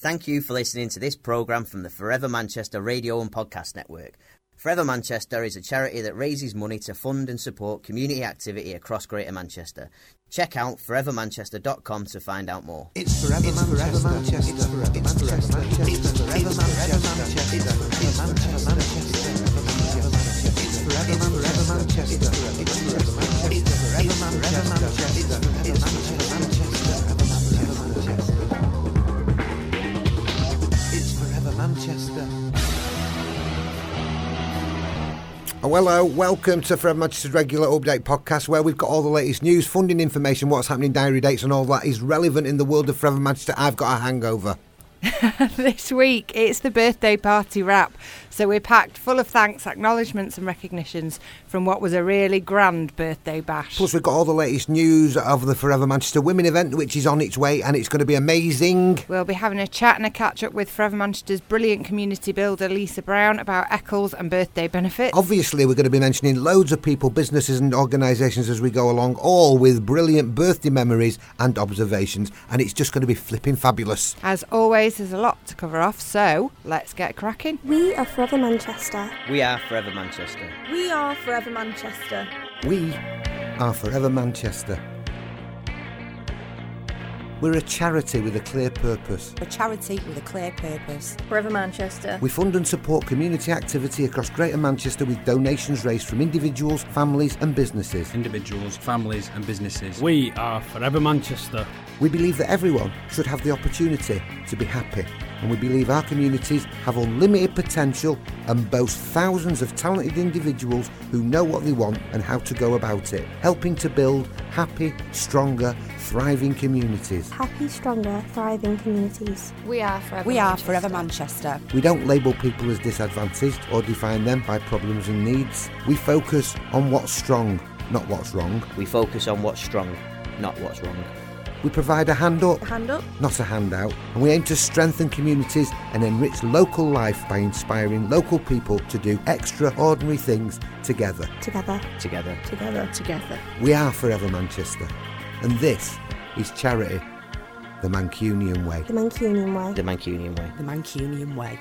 Thank you for listening to this programme from the Forever Manchester Radio and Podcast Network. Forever Manchester is a charity that raises money to fund and support community activity across Greater Manchester. Check out forevermanchester.com to find out more. It's forever it's Manchester. Manchester. It's forever Manchester. It's forever Manchester. It's forever Manchester. It's forever Manchester. It's forever Manchester. It's forever Manchester. It's forever Manchester. It's forever Oh, hello, welcome to Forever Manchester's regular update podcast where we've got all the latest news, funding information, what's happening, diary dates, and all that is relevant in the world of Forever Manchester. I've got a hangover. this week it's the birthday party wrap. So we're packed full of thanks, acknowledgements, and recognitions from what was a really grand birthday bash. Plus, we've got all the latest news of the Forever Manchester Women event, which is on its way and it's going to be amazing. We'll be having a chat and a catch up with Forever Manchester's brilliant community builder, Lisa Brown, about Eccles and birthday benefits. Obviously, we're going to be mentioning loads of people, businesses, and organisations as we go along, all with brilliant birthday memories and observations, and it's just going to be flipping fabulous. As always, there's a lot to cover off, so let's get cracking. We are Forever Manchester. We are Forever Manchester. We are Forever Manchester. We are Forever Manchester. We're a charity with a clear purpose. A charity with a clear purpose. Forever Manchester. We fund and support community activity across Greater Manchester with donations raised from individuals, families, and businesses. Individuals, families, and businesses. We are Forever Manchester. We believe that everyone should have the opportunity to be happy, and we believe our communities have unlimited potential and boast thousands of talented individuals who know what they want and how to go about it, helping to build happy, stronger, thriving communities. Happy, stronger, thriving communities. We are Forever We are Manchester. Forever Manchester. We don't label people as disadvantaged or define them by problems and needs. We focus on what's strong, not what's wrong. We focus on what's strong, not what's wrong. We provide a hand up, Hand up. not a handout, and we aim to strengthen communities and enrich local life by inspiring local people to do extraordinary things together. Together. Together. Together. Together. We are Forever Manchester, and this is charity, the Mancunian way. The Mancunian way. The Mancunian way. The Mancunian way.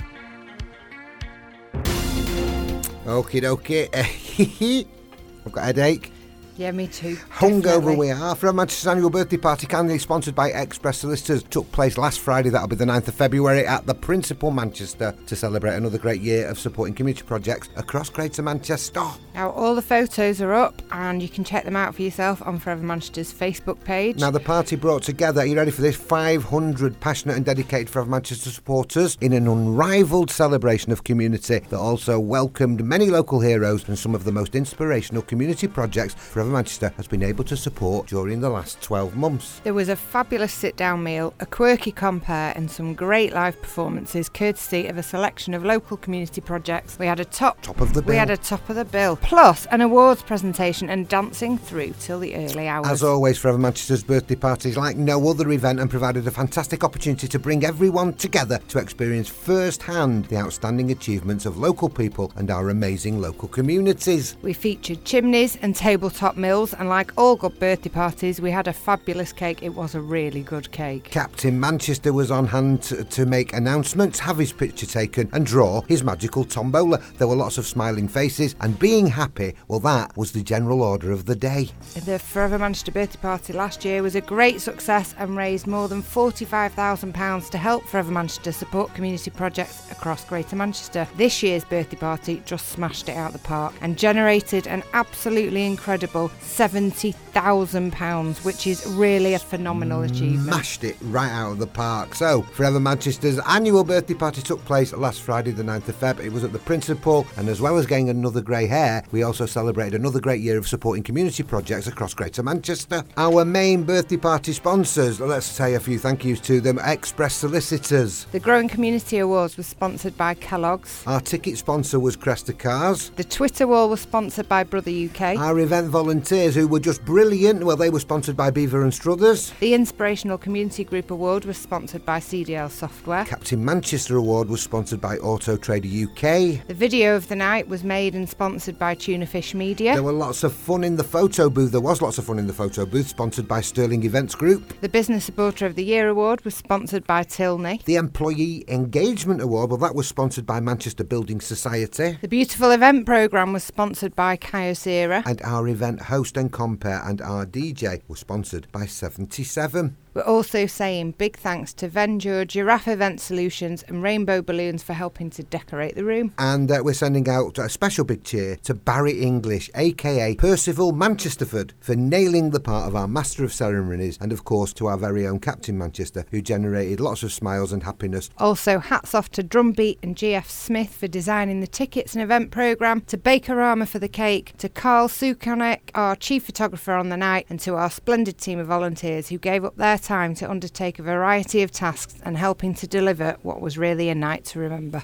Okie dokie. I've got a headache. Yeah, me too. Hungover we are. Forever Manchester's annual birthday party, kindly sponsored by Express Solicitors, took place last Friday, that'll be the 9th of February, at the Principal Manchester to celebrate another great year of supporting community projects across Greater Manchester. Now, all the photos are up, and you can check them out for yourself on Forever Manchester's Facebook page. Now, the party brought together, are you ready for this? 500 passionate and dedicated Forever Manchester supporters in an unrivaled celebration of community that also welcomed many local heroes and some of the most inspirational community projects Forever Manchester has been able to support during the last 12 months. There was a fabulous sit down meal, a quirky compare, and some great live performances courtesy of a selection of local community projects. We had a top Top of the bill. We had a top of the bill. Plus an awards presentation and dancing through till the early hours. As always, Forever Manchester's birthday party is like no other event and provided a fantastic opportunity to bring everyone together to experience firsthand the outstanding achievements of local people and our amazing local communities. we featured chimneys and tabletop mills, and like all good birthday parties, we had a fabulous cake. It was a really good cake. Captain Manchester was on hand to, to make announcements, have his picture taken, and draw his magical tombola. There were lots of smiling faces and being happy. Well, that was the general order of the day. The Forever Manchester birthday party last year was a great success and raised more than £45,000 to help Forever Manchester support community projects across Greater Manchester. This year's birthday party just smashed it out the park and generated an absolutely incredible £70,000, which is really a phenomenal achievement. Mashed it right out of the park. So, Forever Manchester's annual birthday party took place last Friday, the 9th of Feb. It was at the Principal, and as well as getting another grey hair, we also celebrated another great year of supporting community projects across Greater Manchester. Our main birthday party sponsors, let's say a few thank yous to them Express Solicitors. The Growing Community Awards was sponsored by Kellogg's. Our ticket sponsor was Cresta Cars. The Twitter wall was sponsored by Brother UK. Our event volunteer volunteers who were just brilliant. Well, they were sponsored by Beever and Struthers. The Inspirational Community Group Award was sponsored by CDL Software. Captain Manchester Award was sponsored by Auto Trader UK. The video of the night was made and sponsored by Tuna Fish Media. There were lots of fun in the photo booth. There was lots of fun in the photo booth, sponsored by Sterling Events Group. The Business Supporter of the Year award was sponsored by Tilney. The Employee Engagement Award, well, that was sponsored by Manchester Building Society. The Beautiful Event Programme was sponsored by Kyocera. And our event host and compare and our DJ was sponsored by 77. We're also saying big thanks to Venture, Giraffe Event Solutions, and Rainbow Balloons for helping to decorate the room. And uh, we're sending out a special big cheer to Barry English, aka Percival Manchesterford, for nailing the part of our Master of Ceremonies, and of course to our very own Captain Manchester, who generated lots of smiles and happiness. Also, hats off to Drumbeat and GF Smith for designing the tickets and event programme, to Bakerama for the cake, to Carl Sukanek, our chief photographer on the night, and to our splendid team of volunteers who gave up their time to undertake a variety of tasks and helping to deliver what was really a night to remember.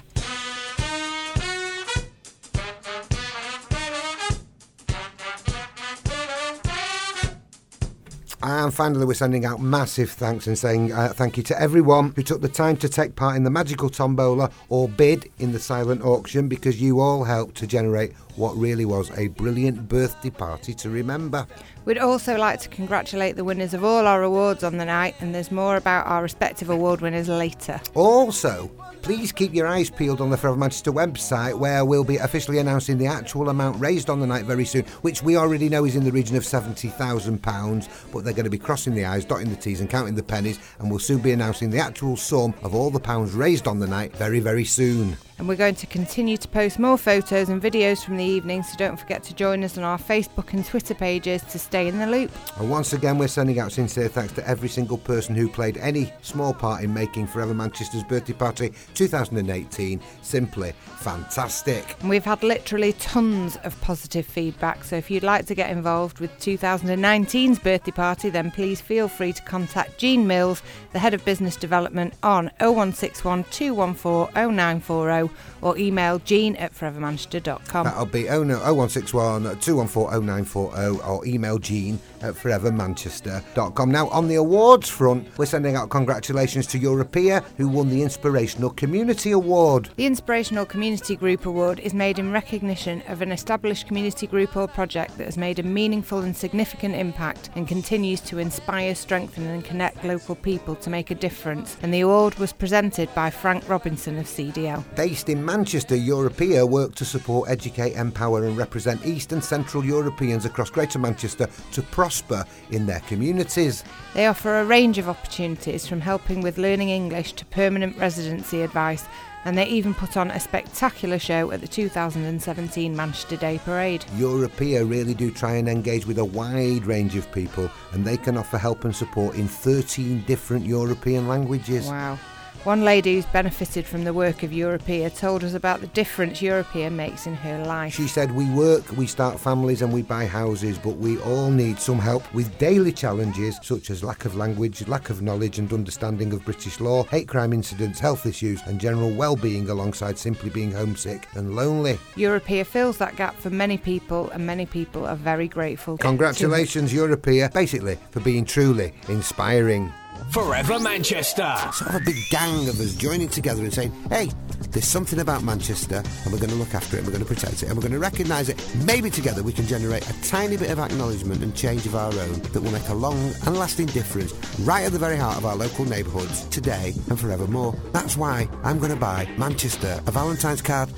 And finally, we're sending out massive thanks and saying uh, thank you to everyone who took the time to take part in the magical tombola or bid in the silent auction because you all helped to generate what really was a brilliant birthday party to remember. We'd also like to congratulate the winners of all our awards on the night, and there's more about our respective award winners later. Also, please keep your eyes peeled on the Forever Manchester website where we'll be officially announcing the actual amount raised on the night very soon, which we already know is in the region of £70,000. But they're going to be crossing the I's, dotting the T's, and counting the pennies, and we'll soon be announcing the actual sum of all the pounds raised on the night very, very soon. And we're going to continue to post more photos and videos from the evening, so don't forget to join us on our Facebook and Twitter pages to stay in the loop. And once again, we're sending out sincere thanks to every single person who played any small part in making Forever Manchester's birthday party 2018 simply fantastic. And we've had literally tons of positive feedback, so if you'd like to get involved with 2019's birthday party, then please feel free to contact Jean Mills, the Head of Business Development, on 0161 214 0940 or email jean at forevermanchester.com. That'll be 0161 214 0940 or email jean at forevermanchester.com. Now, on the awards front, we're sending out congratulations to Europia, who won the Inspirational Community Award. The Inspirational Community Group Award is made in recognition of an established community group or project that has made a meaningful and significant impact and continues to inspire, strengthen, and connect local people to make a difference. And the award was presented by Frank Robinson of CDL. Based in Manchester, Europia work to support, educate, empower, and represent East and Central Europeans across Greater Manchester to prosper in their communities. They offer a range of opportunities from helping with learning English to permanent residency advice, and they even put on a spectacular show at the 2017 Manchester Day Parade. Europia really do try and engage with a wide range of people, and they can offer help and support in 13 different European languages. Wow. One lady who's benefited from the work of Europia told us about the difference Europia makes in her life. She said, We work, we start families, and we buy houses, but we all need some help with daily challenges such as lack of language, lack of knowledge and understanding of British law, hate crime incidents, health issues, and general well being alongside simply being homesick and lonely. Europia fills that gap for many people, and many people are very grateful. Congratulations, Europia, basically, for being truly inspiring. Forever Manchester. Sort of a big gang of us joining together and saying, hey, there's something about Manchester and we're going to look after it and we're going to protect it and we're going to recognise it. Maybe together we can generate a tiny bit of acknowledgement and change of our own that will make a long and lasting difference right at the very heart of our local neighbourhoods today and forevermore. That's why I'm going to buy Manchester a Valentine's card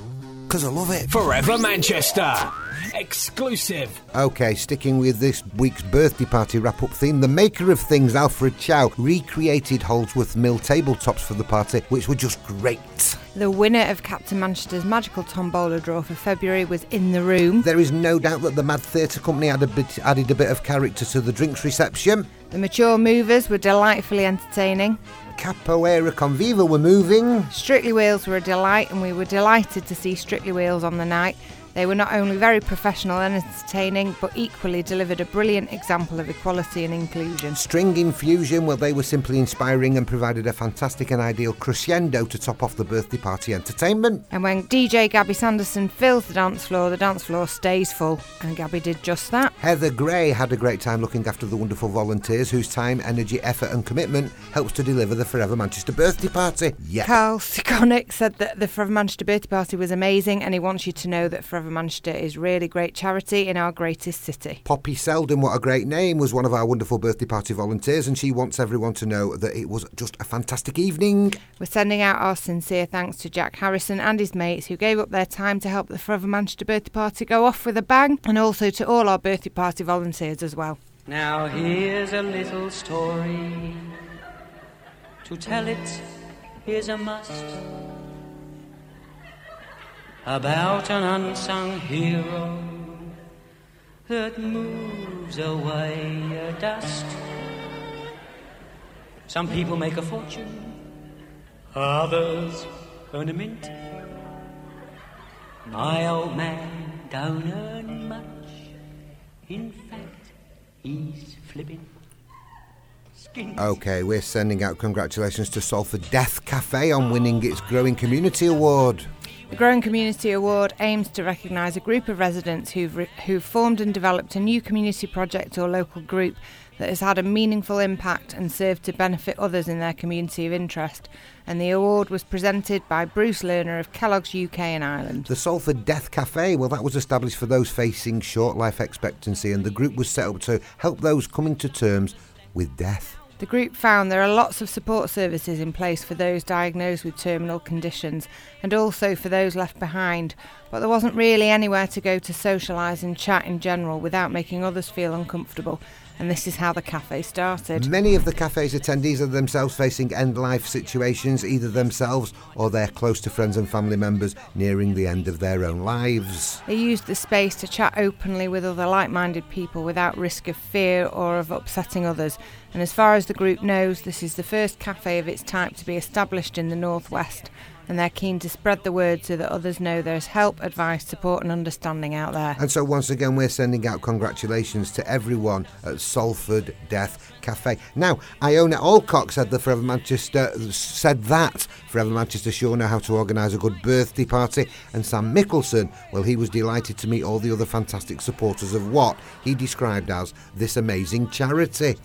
because I love it. Forever Manchester. Exclusive. Okay, sticking with this week's birthday party wrap up theme, the maker of things, Alfred Chow, recreated Holdsworth Mill tabletops for the party, which were just great. The winner of Captain Manchester's magical tombola draw for February was in the room. There is no doubt that the Mad Theatre Company had a bit, added a bit of character to the drinks reception. The mature movers were delightfully entertaining. Capoeira Conviva were moving. Strictly Wheels were a delight, and we were delighted to see Strictly Wheels on the night. They were not only very professional and entertaining, but equally delivered a brilliant example of equality and inclusion. String Infusion, well, they were simply inspiring and provided a fantastic and ideal crescendo to top off the birthday party entertainment. And when DJ Gabby Sanderson fills the dance floor, the dance floor stays full, and Gabby did just that. Heather Gray had a great time looking after the wonderful volunteers whose time, energy, effort, and commitment helps to deliver the Forever Manchester birthday party. Yeah. Carl Sikonic said that the Forever Manchester birthday party was amazing, and he wants you to know that Forever Manchester is really great charity in our greatest city. Poppy Selden, what a great name, was one of our wonderful birthday party volunteers, and she wants everyone to know that it was just a fantastic evening. We're sending out our sincere thanks to Jack Harrison and his mates who gave up their time to help the Forever Manchester birthday party go off with a bang, and also to all our birthday party volunteers as well. Now here's a little story. To tell it is a must. About an unsung hero that moves away a dust. Some people make a fortune, others earn a mint. My old man don't earn much. In fact, he's flipping. Okay, we're sending out congratulations to Salford Death Cafe on winning its Growing Community Award. The Growing Community Award aims to recognise a group of residents who've, re- who've formed and developed a new community project or local group that has had a meaningful impact and served to benefit others in their community of interest. And the award was presented by Bruce Lerner of Kellogg's UK and Ireland. The Salford Death Cafe, well, that was established for those facing short life expectancy, and the group was set up to help those coming to terms with death. The group found there are lots of support services in place for those diagnosed with terminal conditions and also for those left behind, but there wasn't really anywhere to go to socialise and chat in general without making others feel uncomfortable. And this is how the cafe started. Many of the cafe's attendees are themselves facing end life situations, either themselves or they're close to friends and family members nearing the end of their own lives. They used the space to chat openly with other like minded people without risk of fear or of upsetting others. And as far as the group knows, this is the first cafe of its type to be established in the Northwest. And they're keen to spread the word so that others know there's help, advice, support, and understanding out there. And so, once again, we're sending out congratulations to everyone at Salford Death Cafe. Now, Iona Alcock said the Forever Manchester said that Forever Manchester sure know how to organise a good birthday party. And Sam Mickelson, well, he was delighted to meet all the other fantastic supporters of what he described as this amazing charity.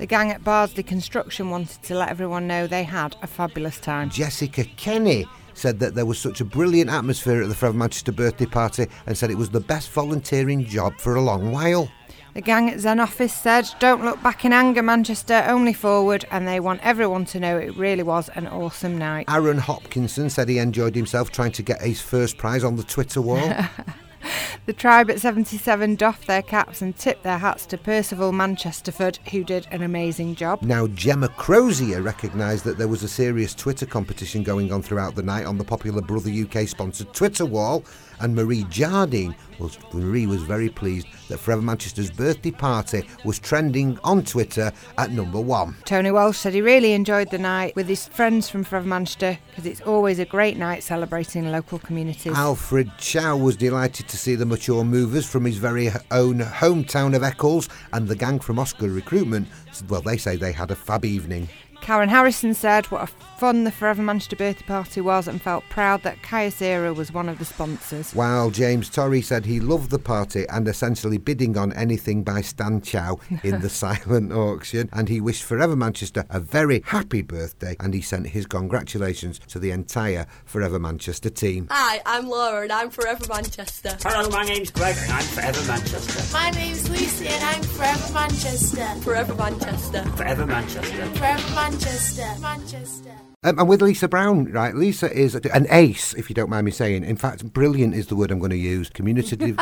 The gang at Bardsley Construction wanted to let everyone know they had a fabulous time. Jessica Kenny said that there was such a brilliant atmosphere at the Forever Manchester birthday party and said it was the best volunteering job for a long while. The gang at Zen Office said, Don't look back in anger, Manchester, only forward, and they want everyone to know it really was an awesome night. Aaron Hopkinson said he enjoyed himself trying to get his first prize on the Twitter wall. The tribe at 77 doffed their caps and tipped their hats to Percival Manchesterford, who did an amazing job. Now, Gemma Crozier recognised that there was a serious Twitter competition going on throughout the night on the popular Brother UK sponsored Twitter wall, and Marie Jardine was Marie was very pleased that Forever Manchester's birthday party was trending on Twitter at number one. Tony Walsh said he really enjoyed the night with his friends from Forever Manchester because it's always a great night celebrating local communities. Alfred Chow was delighted to see the mature movers from his very own hometown of Eccles and the gang from Oscar Recruitment. Well, they say they had a fab evening. Karen Harrison said what a fun the Forever Manchester birthday party was and felt proud that Kyocera was one of the sponsors. While James Torrey said he loved the party and essentially bidding on anything by Stan Chow in the silent auction, and he wished Forever Manchester a very happy birthday and he sent his congratulations to the entire Forever Manchester team. Hi, I'm Laura and I'm Forever Manchester. Hello, my name's Greg and I'm Forever Manchester. My name's Lucy and I'm Forever Manchester. Forever Manchester. Forever Manchester. Forever Manchester. Manchester. Um, and with Lisa Brown, right? Lisa is an ace, if you don't mind me saying. In fact, brilliant is the word I'm going to use. Communicative.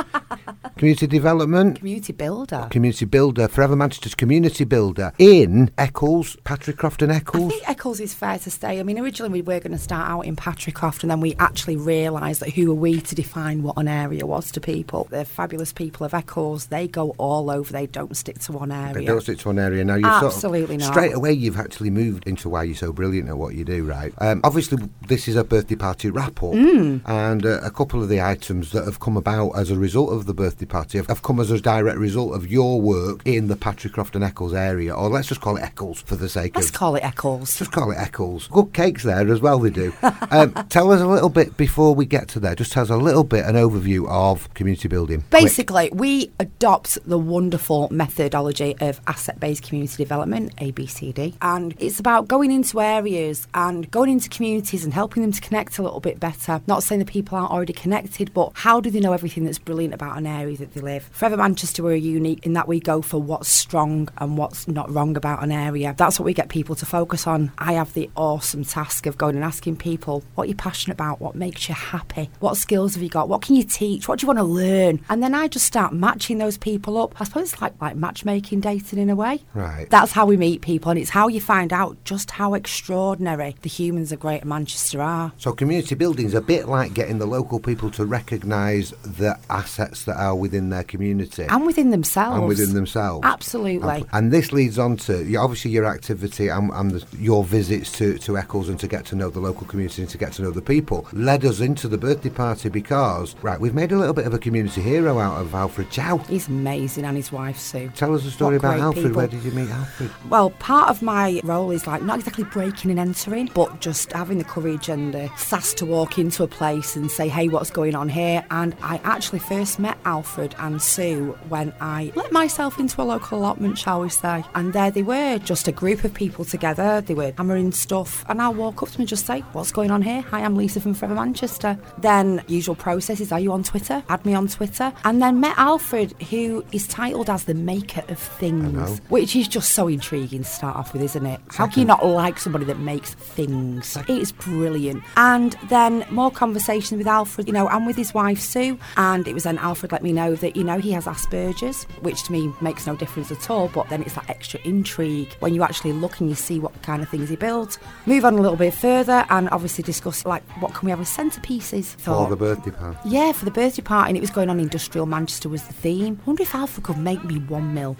Community development. Community builder. Community builder, Forever Manchester's community builder in Eccles, Patricroft and I Eccles. think Eccles is fair to stay. I mean, originally we were going to start out in Patricroft, and then we actually realised that who are we to define what an area was to people? The fabulous people of Eccles, they go all over. They don't stick to one area. They don't stick to one area now. You've Absolutely sort of, not. Straight away, you've actually moved into why you're so brilliant at what you do, right? Um, obviously, this is a birthday party wrap up, Mm. and uh, a couple of the items that have come about as a result of the birthday party have, have come as a direct result of your work in the Patricroft and Eccles area, or let's just call it Eccles for the sake Let's of. call it Eccles. Just call it Eccles. Good cakes there as well, they do. um, tell us a little bit before we get to there, just tell us a little bit, an overview of community building. Quick. Basically, we adopt the wonderful methodology of asset based community development, ABCD, and it's about going into areas and going into communities and helping them to connect a little bit better. Not saying that people aren't already connected, but how do they know everything that's brilliant about an area that they live? Forever Manchester, we're unique in that we go for what's strong and what's not wrong about an area. That's what we get people to focus on. I have the awesome task of going and asking people what you're passionate about, what makes you happy, what skills have you got, what can you teach, what do you want to learn, and then I just start matching those people up. I suppose it's like like matchmaking, dating in a way. Right. That's how we meet people, and it's how you find out just how extraordinary the humans of Greater Manchester are. So community building is a bit like getting the local people to recognise the assets that are within their community And within themselves. and within themselves. Absolutely. And, and this leads on to obviously your activity and, and the, your visits to, to Eccles and to get to know the local community and to get to know the people led us into the birthday party because right we've made a little bit of a community hero out of Alfred Chow. He's amazing, and his wife Sue. Tell us a story What about Alfred. people. Where did you meet Alfred? Well, part of my role is like not exactly breaking and entering, but just having the courage and the sass to walk into a place and say, hey, what's going on here? And I actually first met Alfred and Sue when I let myself into a local allotment, shall we say. And there they were, just a group of people together. They were hammering stuff. And I'll walk up to them and just say, what's going on here? Hi, I'm Lisa from Forever Manchester. Then, usual process is, are you on Twitter? Add me on Twitter. And then met Alfred, who is titled as the maker of things, which is just so intriguing to start off with, isn't it? How can you not like somebody that makes things? It's brilliant. And then more conversation with Alfred, you know, and with his wife Sue. And it was then Alfred let me know that, you know, he has Asperger's, which to me makes no difference at all. But then it's that extra intrigue when you actually look and you see what kind of things he builds. Move on a little bit further and obviously discuss, like, what can we have as centerpieces? For the birthday party. Yeah, for the birthday party, and it was going on Industrial Manchester was the theme. I wonder if Alpha could make me one mil.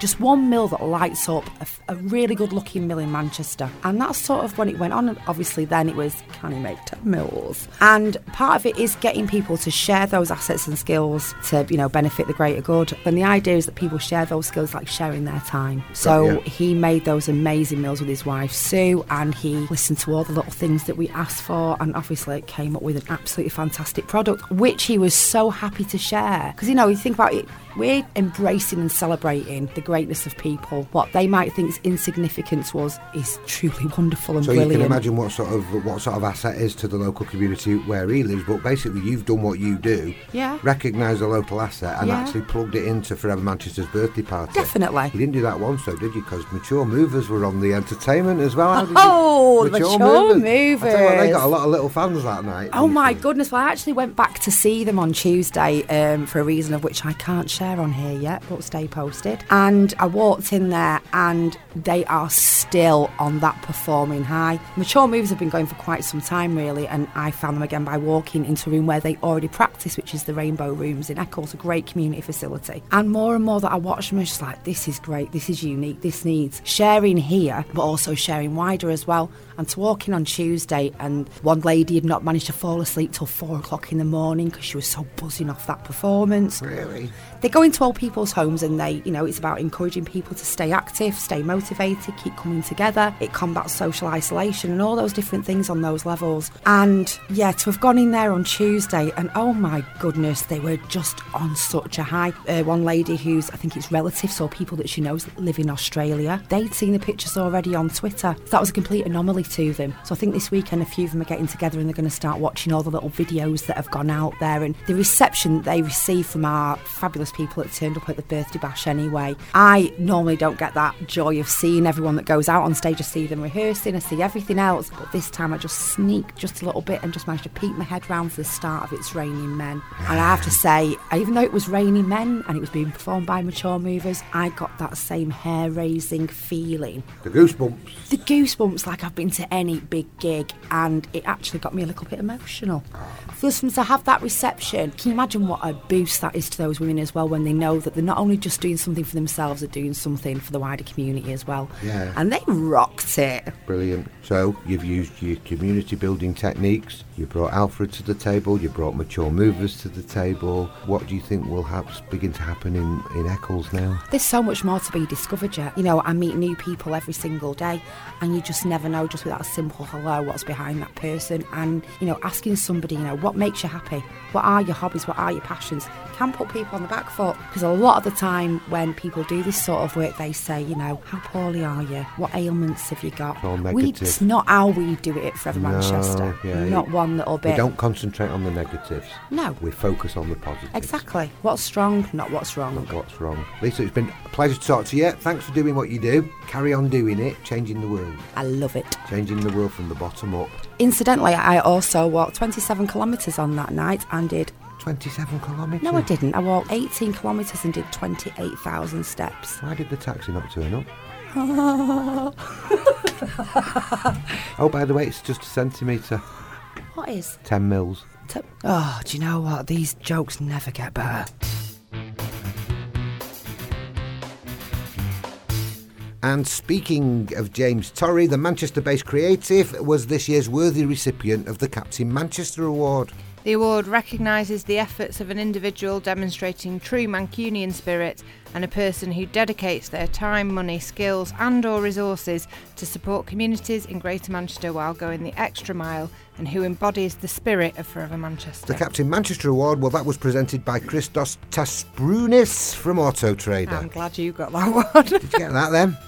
Just one mill that lights up a really good looking mill in Manchester. And that's sort of when it went on. And obviously, then it was can he make 10 mills? And part of it is getting people to share those assets and skills to, you know, benefit the greater good. And the idea is that people share those skills like sharing their time. So ya. he made those amazing meals with his wife Sue, and he listened to all the little things that we asked for, and obviously it came up with an absolutely fantastic product, which he was so happy to share. Because you know, you think about it, we're embracing and celebrating the greatness of people. What they might think is insignificant to us is truly wonderful and So brilliant. you can imagine what sort of what sort of asset is to the local community where he lives. But basically, you've done what you do. Yeah. Recognise a local asset and Yeah. actually plugged it into Forever Manchester's birthday party. Definitely. You didn't do that once, though, did you? Because Mature Movers were on the entertainment as well. How did you- Oh, the Mature I tell you what, they got a lot of little fans that night. Oh my goodness! Well, I actually went back to see them on Tuesday um, for a reason of which I can't share on here yet, but stay posted. And I walked in there, and they are still on that performing high. Mature moves have been going for quite some time, really, and I found them again by walking into a room where they already practice, which is the Rainbow Rooms in Eccles, a great community facility. And more and more that I watch them, I'm just like, this is great, this is unique, this needs sharing here, but also sharing wider as well. And to walk in on Tuesday, and one lady had not managed to fall asleep till four o'clock in the morning because she was so buzzing off that performance. Really? They go into old people's homes and they, you know, it's about encouraging people to stay active, stay motivated, keep coming together. It combats social isolation and all those different things on those levels. And yeah, to have gone in there on Tuesday and oh my goodness, they were just on such a high. Uh, one lady who's, I think it's relatives or people that she knows live in Australia, they'd seen the pictures already on Twitter. So that was a complete anomaly to them. So I think this weekend a few of them are getting together and they're going to start watching all the little videos that have gone out there and the reception that they received from our fabulous people that turned up at the birthday bash anyway. I normally don't get that joy of seeing everyone that goes out on stage. I see them rehearsing, I see everything else. But this time I just sneaked just a little bit and just managed to peek my head round for the start of It's Raining Men. And I have to say, even though it was Raining Men and it was being performed by mature movers, I got that same hair raising feeling. The goosebumps. The goosebumps like I've been to any big gig and it actually got me a little bit emotional. For them to have that reception, can you imagine what a boost that is to those women as well when they know that they're not only just doing something for themselves, they're doing something for the wider community as well. Yeah. And they rocked it. Brilliant. So you've used your community building techniques. You brought Alfred to the table. You brought mature movers to the table. What do you think will have, begin to happen in in Eccles now? There's so much more to be discovered yet. You know, I meet new people every single day, and you just never know just with that simple hello what's behind that person. And you know, asking somebody, you know, what makes you happy? What are your hobbies? What are your passions? Can put people on the back foot because a lot of the time when people do this sort of work, they say, you know, how poorly are you? What ailments have you got? All We, negative. It's not how we do it at Forever No, Manchester. yeah, not one little bit. We don't concentrate on the negatives. No. We focus on the positives. Exactly. What's strong, not what's wrong. Not what's wrong. Lisa, it's been a pleasure to talk to you. Thanks for doing what you do. Carry on doing it, changing the world. I love it. Changing the world from the bottom up. Incidentally, I also walked 27 kilometres on that night and did 27 kilometres? No, I didn't. I walked 18 kilometres and did 28,000 steps. Why did the taxi not turn up? Oh, by the way, it's just a centimetre. what is? 10 mils. Oh, do you know what? These jokes never get better. And speaking of James Torrey, the Manchester based creative was this year's worthy recipient of the Captain Manchester Award. The award recognises the efforts of an individual demonstrating true Mancunian spirit and a person who dedicates their time, money, skills and or resources to support communities in Greater Manchester while going the extra mile and who embodies the spirit of Forever Manchester. The Captain Manchester Award, well, that was presented by Christos Tasprounis from Auto Trader. I'm glad you got that one. Did you get that then?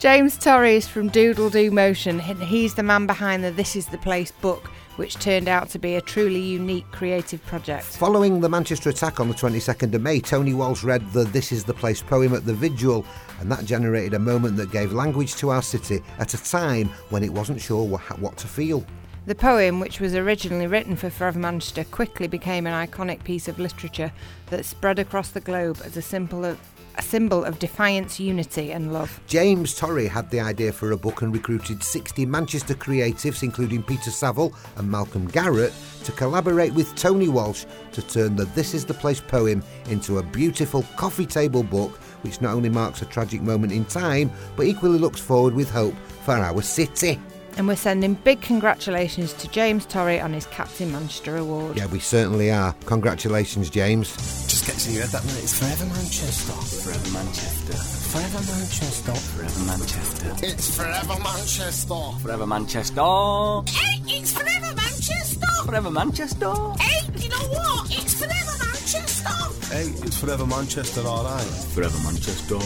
James Torrey is from Doodle Do Motion. He's the man behind the This Is the Place book, which turned out to be a truly unique creative project. Following the Manchester attack on the 22nd of May, Tony Walsh read the This Is the Place poem at the vigil, and that generated a moment that gave language to our city at a time when it wasn't sure what, what to feel. The poem, which was originally written for Forever Manchester, quickly became an iconic piece of literature that spread across the globe as a symbol of a symbol of defiance, unity, and love. James Torrey had the idea for a book and recruited 60 Manchester creatives, including Peter Saville and Malcolm Garrett, to collaborate with Tony Walsh to turn the This Is the Place poem into a beautiful coffee table book, which not only marks a tragic moment in time, but equally looks forward with hope for our city. And we're sending big congratulations to James Torrey on his Captain Manchester Award. Yeah, we certainly are. Congratulations, James. Just gets in your head that minute. It's Forever Manchester. Forever Manchester. Forever Manchester. Forever Manchester. It's Forever Manchester. Forever Manchester. Hey, it's Forever Manchester! Forever Manchester. Hey, you know what? It's Forever Manchester! Hey, it's Forever Manchester, alright. Forever Manchester.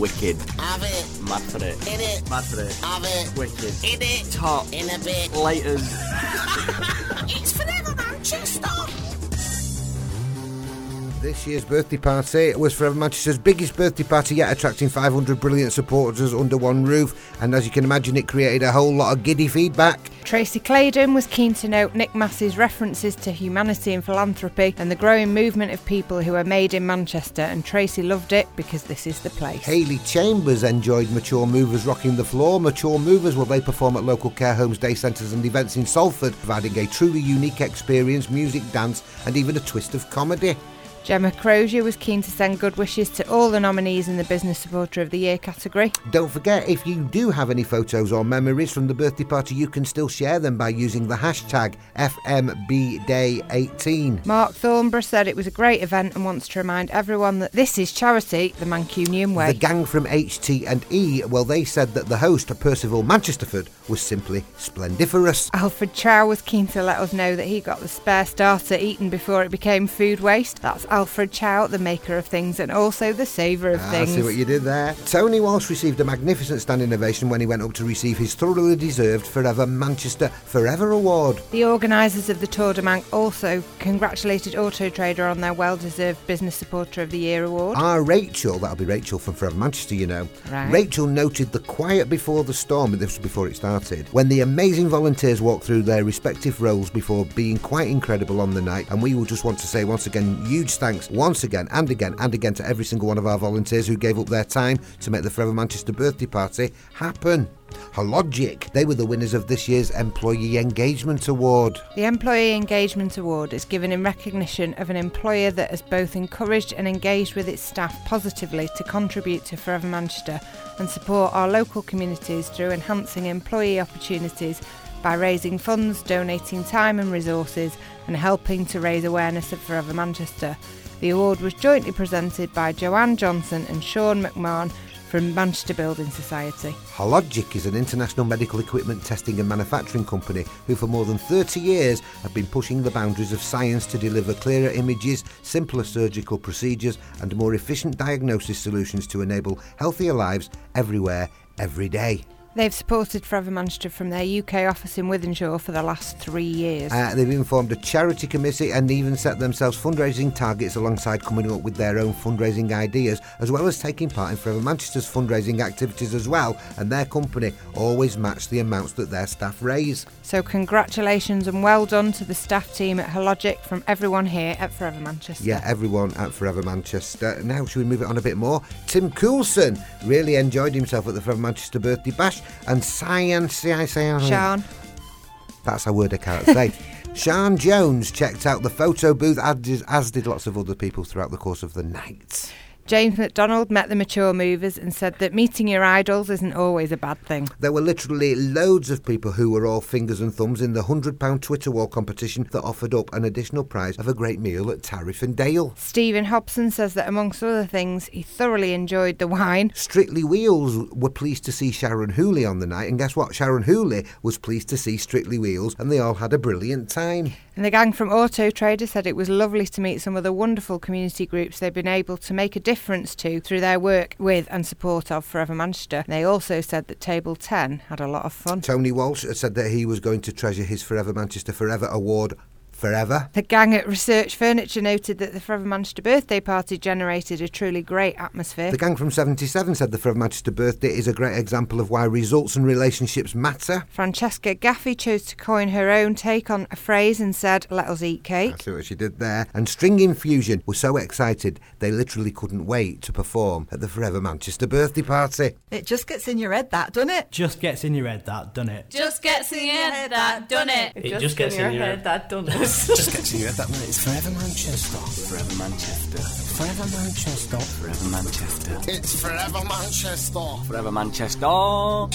Wicked. Have it. Mad for it. In it. Mad for it. Have it. Wicked. In it. Top. In a bit. Laters. It's Forever Manchester! This year's birthday party was Forever Manchester's biggest birthday party yet, attracting 500 brilliant supporters under one roof. And as you can imagine, it created a whole lot of giddy feedback. Tracy Claydon was keen to note Nick Massey's references to humanity and philanthropy and the growing movement of people who are made in Manchester, and Tracy loved it because this is the place. Hayley Chambers enjoyed Mature Movers rocking the floor. Mature Movers will they perform at local care homes, day centres, and events in Salford, providing a truly unique experience, music, dance, and even a twist of comedy. Gemma Crozier was keen to send good wishes to all the nominees in the Business Supporter of the Year category. Don't forget, if you do have any photos or memories from the birthday party, you can still share them by using the hashtag FMBDay18. Mark Thornborough said it was a great event and wants to remind everyone that this is charity the Mancunian way. The gang from HT and E, well, they said that the host, Percival Manchesterford, was simply splendiferous. Alfred Chow was keen to let us know that he got the spare starter eaten before it became food waste. That's Alfred Chow, the maker of things and also the saver of Ah, things. see what you did there. Tony Walsh received a magnificent standing ovation when he went up to receive his thoroughly deserved Forever Manchester Forever Award. The organisers of the Tour de Manc also congratulated Auto Trader on their well-deserved Business Supporter of the Year award. Our Rachel, that'll be Rachel from Forever Manchester, you know. Right. Rachel noted the quiet before the storm, this was before it started, when the amazing volunteers walked through their respective roles before being quite incredible on the night. And we will just want to say once again, huge thanks once again and again and again to every single one of our volunteers who gave up their time to make the Forever Manchester birthday party happen. Hologic, they were the winners of this year's Employee Engagement Award. The Employee Engagement Award is given in recognition of an employer that has both encouraged and engaged with its staff positively to contribute to Forever Manchester and support our local communities through enhancing employee opportunities by raising funds, donating time and resources, and helping to raise awareness of Forever Manchester. The award was jointly presented by Joanne Johnson and Sean McMahon from Manchester Building Society. Hologic is an international medical equipment testing and manufacturing company who, for more than 30 years, have been pushing the boundaries of science to deliver clearer images, simpler surgical procedures, and more efficient diagnosis solutions to enable healthier lives everywhere, every day. They've supported Forever Manchester from their UK office in Wythenshawe for the last three years. Uh, they've even formed a charity committee and even set themselves fundraising targets alongside coming up with their own fundraising ideas, as well as taking part in Forever Manchester's fundraising activities as well. And their company always match the amounts that their staff raise. So, congratulations and well done to the staff team at Hologic from everyone here at Forever Manchester. Yeah, everyone at Forever Manchester. Now, should we move it on a bit more? Tim Coulson really enjoyed himself at the Forever Manchester birthday bash, and Science, Sean. That's a word I can't say. Sean Jones checked out the photo booth, as did, as did lots of other people throughout the course of the night. James McDonald met the mature movers and said that meeting your idols isn't always a bad thing. There were literally loads of people who were all fingers and thumbs in the £100 Twitter wall competition that offered up an additional prize of a great meal at Tariff and Dale. Stephen Hobson says that amongst other things, he thoroughly enjoyed the wine. Strictly Wheels were pleased to see Sharon Hooley on the night, and guess what? Sharon Hooley was pleased to see Strictly Wheels, and they all had a brilliant time. And the gang from Auto Trader said it was lovely to meet some of the wonderful community groups they've been able to make a difference to through their work with and support of Forever Manchester. They also said that Table 10 had a lot of fun. Tony Walsh said that he was going to treasure his Forever Manchester Forever award forever. The gang at Research Furniture noted that the Forever Manchester birthday party generated a truly great atmosphere. The gang from 77 said the Forever Manchester birthday is a great example of why results and relationships matter. Francesca Gaffey chose to coin her own take on a phrase and said, Let us eat cake. I see what she did there. And String Infusion were so excited they literally couldn't wait to perform at the Forever Manchester birthday party. It just gets in your head, that, doesn't it? Just gets in your head that, done it? Just gets in your head that, done it. It just gets in your head that, done it. Just gets in your head that minute. It's Forever Manchester. Forever Manchester. Forever Manchester. Forever Manchester. It's Forever Manchester. Forever Manchester.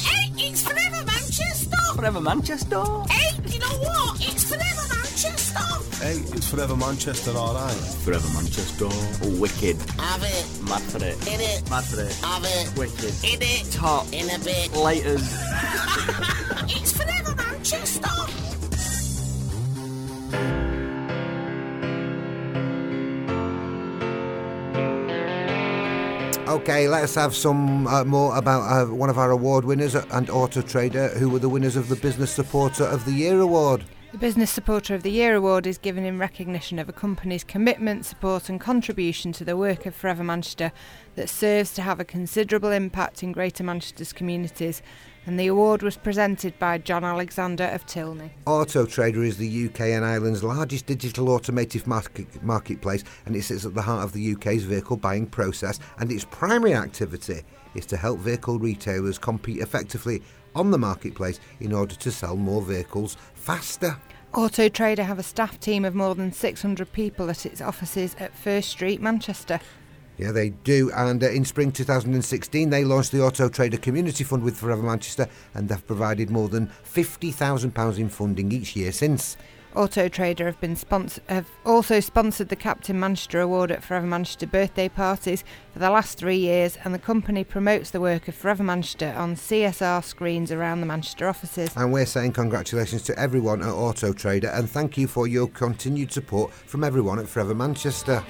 Hey, it's Forever Manchester. Forever Manchester. Hey, you know what? It's Forever Manchester. Hey, it's Forever Manchester, alright. Forever Manchester. Oh, wicked. Have it. Mad for it. In it. Mad for it. Have it. Wicked. In it. Top. In a bit. Laters. It's Forever Manchester. Okay, let's have some uh, more about uh, one of our award winners and Auto Trader, who were the winners of the Business Supporter of the Year award. The Business Supporter of the Year award is given in recognition of a company's commitment, support, and contribution to the work of Forever Manchester that serves to have a considerable impact in Greater Manchester's communities. And the award was presented by John Alexander of Tilney. Auto Trader is the UK and Ireland's largest digital automotive market, marketplace, and it sits at the heart of the UK's vehicle buying process. And its primary activity is to help vehicle retailers compete effectively on the marketplace in order to sell more vehicles faster. Auto Trader have a staff team of more than 600 people at its offices at First Street, Manchester. Yeah, they do. And uh, in spring 2016, they launched the Auto Trader Community Fund with Forever Manchester, and they've provided more than £50,000 in funding each year since. Auto Trader have been sponsor- have also sponsored the Captain Manchester Award at Forever Manchester birthday parties for the last three years, and the company promotes the work of Forever Manchester on CSR screens around the Manchester offices. And we're saying congratulations to everyone at Auto Trader and thank you for your continued support from everyone at Forever Manchester.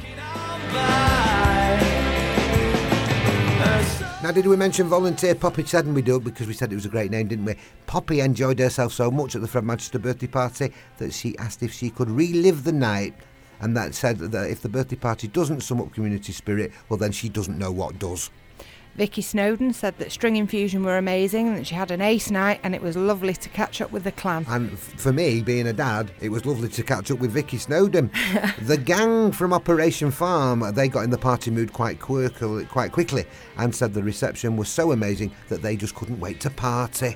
Now, did we mention volunteer Poppy Seddon we do because we said it was a great name, didn't we? Poppy enjoyed herself so much at the Forever Manchester birthday party that she asked if she could relive the night. And that said that if the birthday party doesn't sum up community spirit, well, then she doesn't know what does. Vicky Snowden said that String Infusion were amazing and that she had an ace night and it was lovely to catch up with the clan. And f- for me, being a dad, it was lovely to catch up with Vicky Snowden. the gang from Operation Farm, they got in the party mood quite quirkily, quite quickly and said the reception was so amazing that they just couldn't wait to party.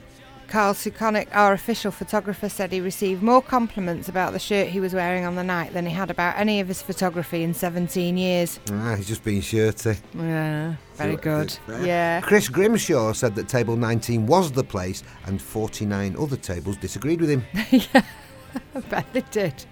Carl Sukonic, our official photographer, said he received more compliments about the shirt he was wearing on the night than he had about any of his photography in 17 years. Ah, he's just being shirty. Yeah, very good. Yeah. Chris Grimshaw said that table 19 was the place and 49 other tables disagreed with him. yeah, I bet they did.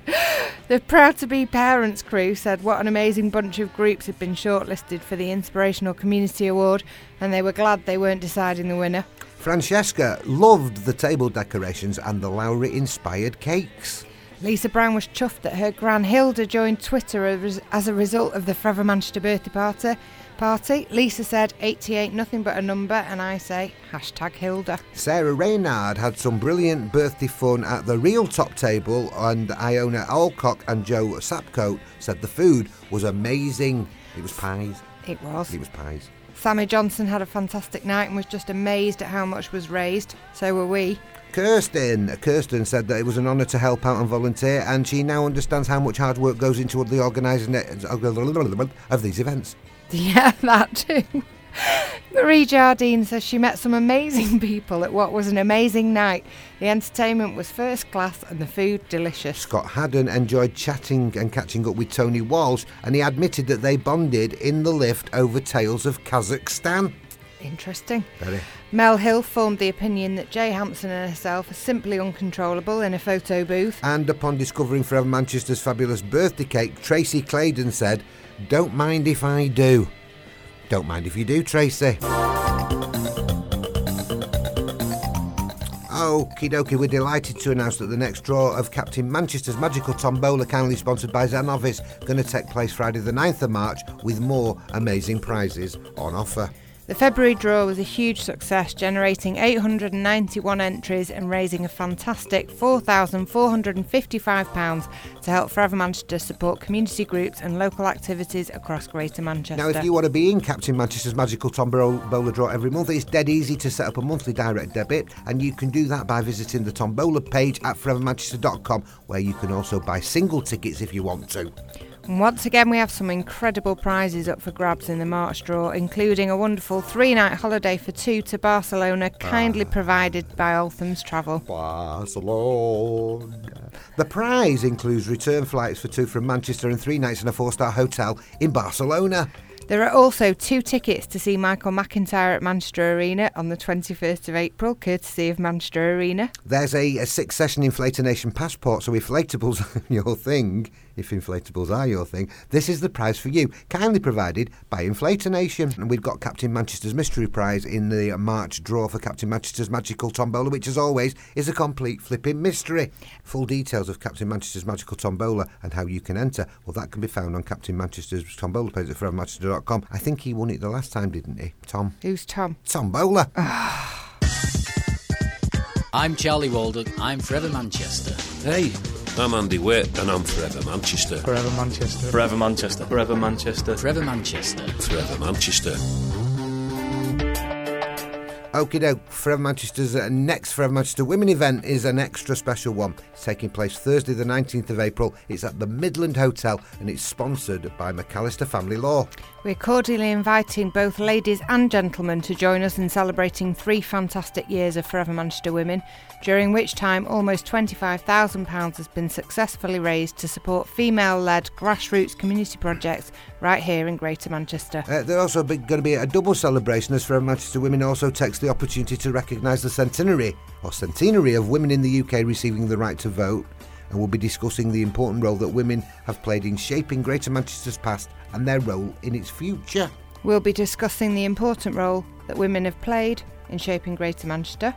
The Proud to Be Parents crew said what an amazing bunch of groups had been shortlisted for the Inspirational Community Award, and they were glad they weren't deciding the winner. Francesca loved the table decorations and the Lowry inspired cakes. Lisa Brown was chuffed that her gran Hilda joined Twitter as- a result of the Forever Manchester birthday party. Party. Lisa said 88 nothing but a number, and I say hashtag Hilda. Sarah Reynard had some brilliant birthday fun at the real top table, and Iona Alcock and Joe Sapcoat said the food was amazing. It was pies. It was. It was pies. Sammy Johnson had a fantastic night and was just amazed at how much was raised. So were we. Kirsten, Kirsten said that it was an honour to help out and volunteer, and she now understands how much hard work goes into the organising of these events. Yeah, that too. Marie Jardine says she met some amazing people at what was an amazing night. The entertainment was first class and the food delicious. Scott Haddon enjoyed chatting and catching up with Tony Walsh, and he admitted that they bonded in the lift over tales of Kazakhstan. Interesting. Very. Mel Hill formed the opinion that Jay Hampson and herself are simply uncontrollable in a photo booth. And upon discovering Forever Manchester's fabulous birthday cake, Tracy Claydon said, Don't mind if I do. Don't mind if you do, Tracy. Okie dokie, we're delighted to announce that the next draw of Captain Manchester's Magical Tombola, kindly sponsored by Zanovis, going to take place Friday the 9th of March with more amazing prizes on offer. The February draw was a huge success, generating 891 entries and raising a fantastic £4,455 to help Forever Manchester support community groups and local activities across Greater Manchester. Now, if you want to be in Captain Manchester's Magical Tombola draw every month, it's dead easy to set up a monthly direct debit, and you can do that by visiting the Tombola page at forevermanchester.com, where you can also buy single tickets if you want to. And once again, we have some incredible prizes up for grabs in the March draw, including a wonderful three night holiday for two to Barcelona, ah. kindly provided by Althams Travel. Barcelona. The prize includes return flights for two from Manchester and three nights in a four star hotel in Barcelona. There are also two tickets to see Michael McIntyre at Manchester Arena on the 21st of April, courtesy of Manchester Arena. There's a, a six session Inflata Nation passport, so inflatables are your thing, if inflatables are your thing, this is the prize for you, kindly provided by Inflata Nation. And we've got Captain Manchester's Mystery Prize in the March draw for Captain Manchester's Magical Tombola, which, as always, is a complete flipping mystery. Full details of Captain Manchester's Magical Tombola and how you can enter, well, that can be found on Captain Manchester's Tombola page at forevermanchester.com. I think he won it the last time, didn't he? Tom? Who's Tom? Tombola. Ah. I'm Charlie Walden. I'm Forever Manchester. Hey, I'm Andy Witt, and I'm Forever Manchester. Forever Manchester. Forever Manchester. Forever Manchester. Forever Manchester. Forever Manchester. Okie doke, Forever Manchester's uh, next Forever Manchester Women event is an extra special one. It's taking place Thursday, the 19th of April. It's at the Midland Hotel and it's sponsored by McAlister Family Law. We're cordially inviting both ladies and gentlemen to join us in celebrating three fantastic years of Forever Manchester Women, during which time almost £25,000 has been successfully raised to support female led grassroots community projects right here in Greater Manchester. Uh, there's also going to be a double celebration as Forever Manchester Women also takes the opportunity to recognise the centenary or centenary of women in the UK receiving the right to vote. and we'll be discussing the important role that women have played in shaping Greater Manchester's past and their role in its future. We'll be discussing the important role that women have played in shaping Greater Manchester,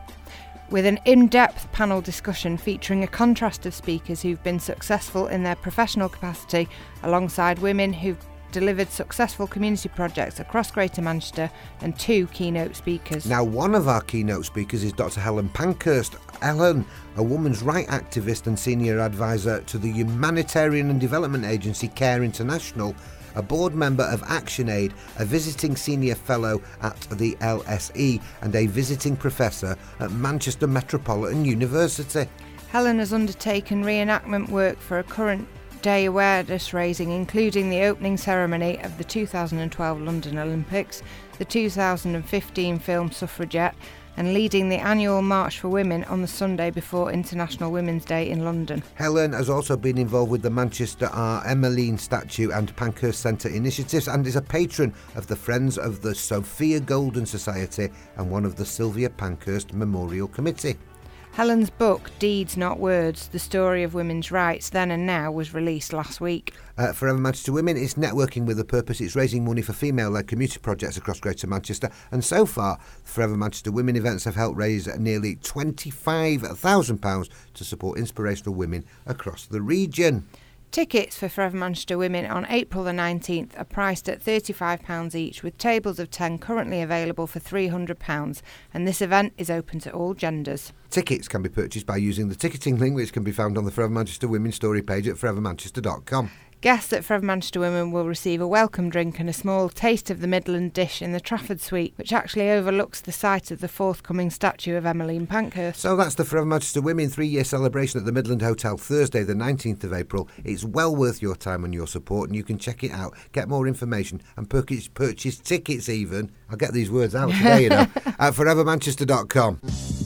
with an in depth panel discussion featuring a contrast of speakers who've been successful in their professional capacity alongside women who've delivered successful community projects across Greater Manchester and two keynote speakers. Now, one of our keynote speakers is Dr. Helen Pankhurst. Helen, a woman's right activist and senior advisor to the humanitarian and development agency Care International, a board member of ActionAid, a visiting senior fellow at the LSE, and a visiting professor at Manchester Metropolitan University. Helen has undertaken reenactment work for a current day awareness raising, including the opening ceremony of the 2012 London Olympics, the 2015 film Suffragette, and leading the annual March for Women on the Sunday before International Women's Day in London. Helen has also been involved with the Manchester R. Emmeline statue and Pankhurst Centre initiatives and is a patron of the Friends of the Sophia Golden Society and one of the Sylvia Pankhurst Memorial Committee. Helen's book, Deeds Not Words The Story of Women's Rights Then and Now, was released last week. Uh, Forever Manchester Women is networking with a purpose. It's raising money for female led community projects across Greater Manchester. And so far, Forever Manchester Women events have helped raise nearly £25,000 to support inspirational women across the region. Tickets for Forever Manchester Women on April the 19th are priced at £35 each, with tables of 10 currently available for £300, and this event is open to all genders. Tickets can be purchased by using the ticketing link, which can be found on the Forever Manchester Women story page at forevermanchester.com. Guests at Forever Manchester Women will receive a welcome drink and a small taste of the Midland dish in the Trafford Suite, which actually overlooks the site of the forthcoming statue of Emmeline Pankhurst. So that's the Forever Manchester Women three year celebration at the Midland Hotel Thursday, the 19th of April. It's well worth your time and your support, and you can check it out, get more information, and purchase, purchase tickets even. I'll get these words out today, you know, at forevermanchester.com.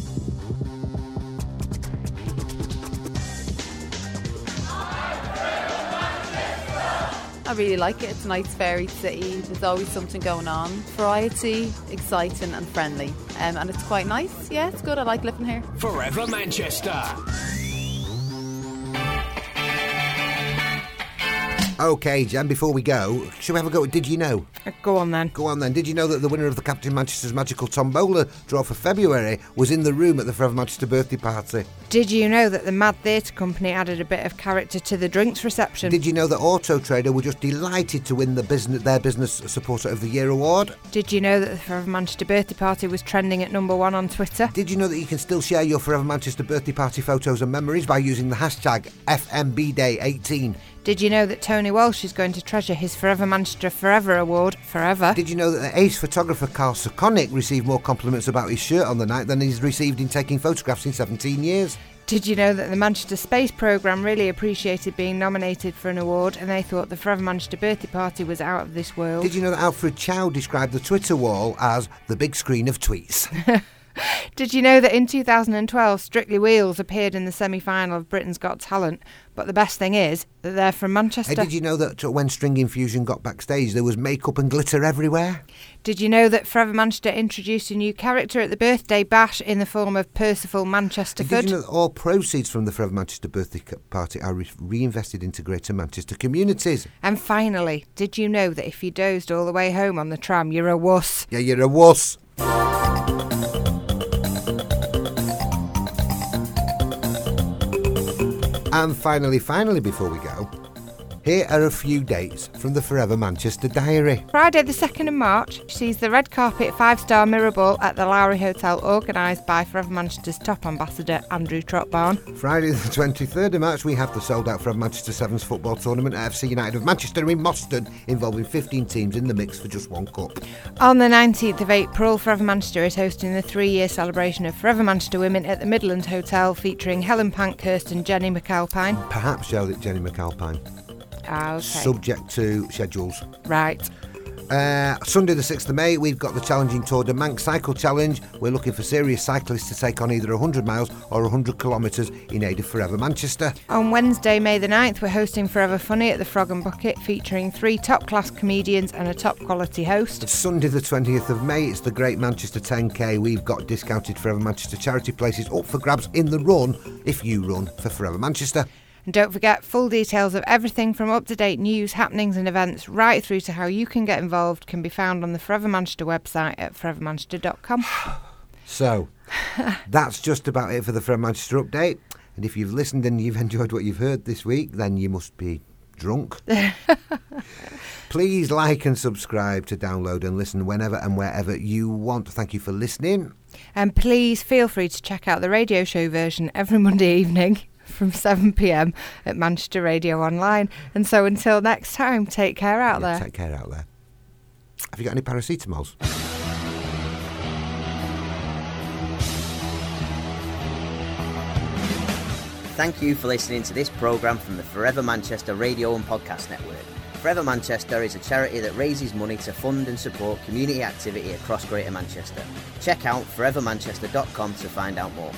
I really like it. It's a nice varied city. There's always something going on. Variety, exciting and friendly. Um, and it's quite nice. Yeah, it's good. I like living here. Forever Manchester. Okay, Jen, before we go, shall we have a go at Did You Know? Uh, Go on then. Go on then. Did you know that the winner of the Captain Manchester's Magical Tombola draw for February was in the room at the Forever Manchester birthday party? Did you know that the Mad Theatre Company added a bit of character to the drinks reception? Did you know that Auto Trader were just delighted to win the business their Business Supporter of the Year award? Did you know that the Forever Manchester birthday party was trending at number one on Twitter? Did you know that you can still share your Forever Manchester birthday party photos and memories by using the hashtag FMBDay18? Did you know that Tony Walsh is going to treasure his Forever Manchester Forever award forever? Did you know that the ace photographer Carl Sukonik received more compliments about his shirt on the night than he's received in taking photographs in 17 years? Did you know that the Manchester Space Programme really appreciated being nominated for an award and they thought the Forever Manchester birthday party was out of this world? Did you know that Alfred Chow described the Twitter wall as the big screen of tweets? Did you know that in 2012 Strictly Wheels appeared in the semi final of Britain's Got Talent? But the best thing is that they're from Manchester. Hey, did you know that uh, when String Infusion got backstage, there was makeup and glitter everywhere? Did you know that Forever Manchester introduced a new character at the birthday bash in the form of Percival Manchester And Good? Did you know that all proceeds from the Forever Manchester birthday party are re- reinvested into Greater Manchester communities? And finally, did you know that if you dozed all the way home on the tram, you're a wuss? Yeah, you're a wuss. And finally, finally, before we go, here are a few dates from the Forever Manchester Diary. Friday, the 2nd of March, sees the red carpet five star mirror at the Lowry Hotel, organised by Forever Manchester's top ambassador, Andrew Trotbarn. Friday, the 23rd of March, we have the sold out Forever Manchester Sevens football tournament at FC United of Manchester in Moston, involving 15 teams in the mix for just one cup. On the 19th of April, Forever Manchester is hosting the three year celebration of Forever Manchester Women at the Midland Hotel, featuring Helen Pankhurst and Jennie McAlpine. Perhaps Jennie McAlpine. Ah, okay. Subject to schedules. right. Uh, Sunday the 6th of May, we've got the challenging Tour de Manc Cycle Challenge. We're looking for serious cyclists to take on either 100 miles or 100 kilometres in aid of Forever Manchester. On Wednesday, May the 9th, we're hosting Forever Funny at the Frog and Bucket, featuring three top class comedians and a top quality host. Sunday the 20th of May, it's the Great Manchester 10K. We've got discounted Forever Manchester charity places up for grabs in the run if you run for Forever Manchester. And don't forget, full details of everything from up to date news, happenings, and events, right through to how you can get involved, can be found on the Forever Manchester website at forevermanchester.com. So, that's just about it for the Forever Manchester update. And if you've listened and you've enjoyed what you've heard this week, then you must be drunk. Please like and subscribe to download and listen whenever and wherever you want. Thank you for listening. And please feel free to check out the radio show version every Monday evening from 7pm at Manchester Radio Online. And so until next time, take care out Yeah, there. Take care out there. Have you got any paracetamols? Thank you for listening to this programme from the Forever Manchester Radio and Podcast Network. Forever Manchester is a charity that raises money to fund and support community activity across Greater Manchester. Check out forevermanchester.com to find out more.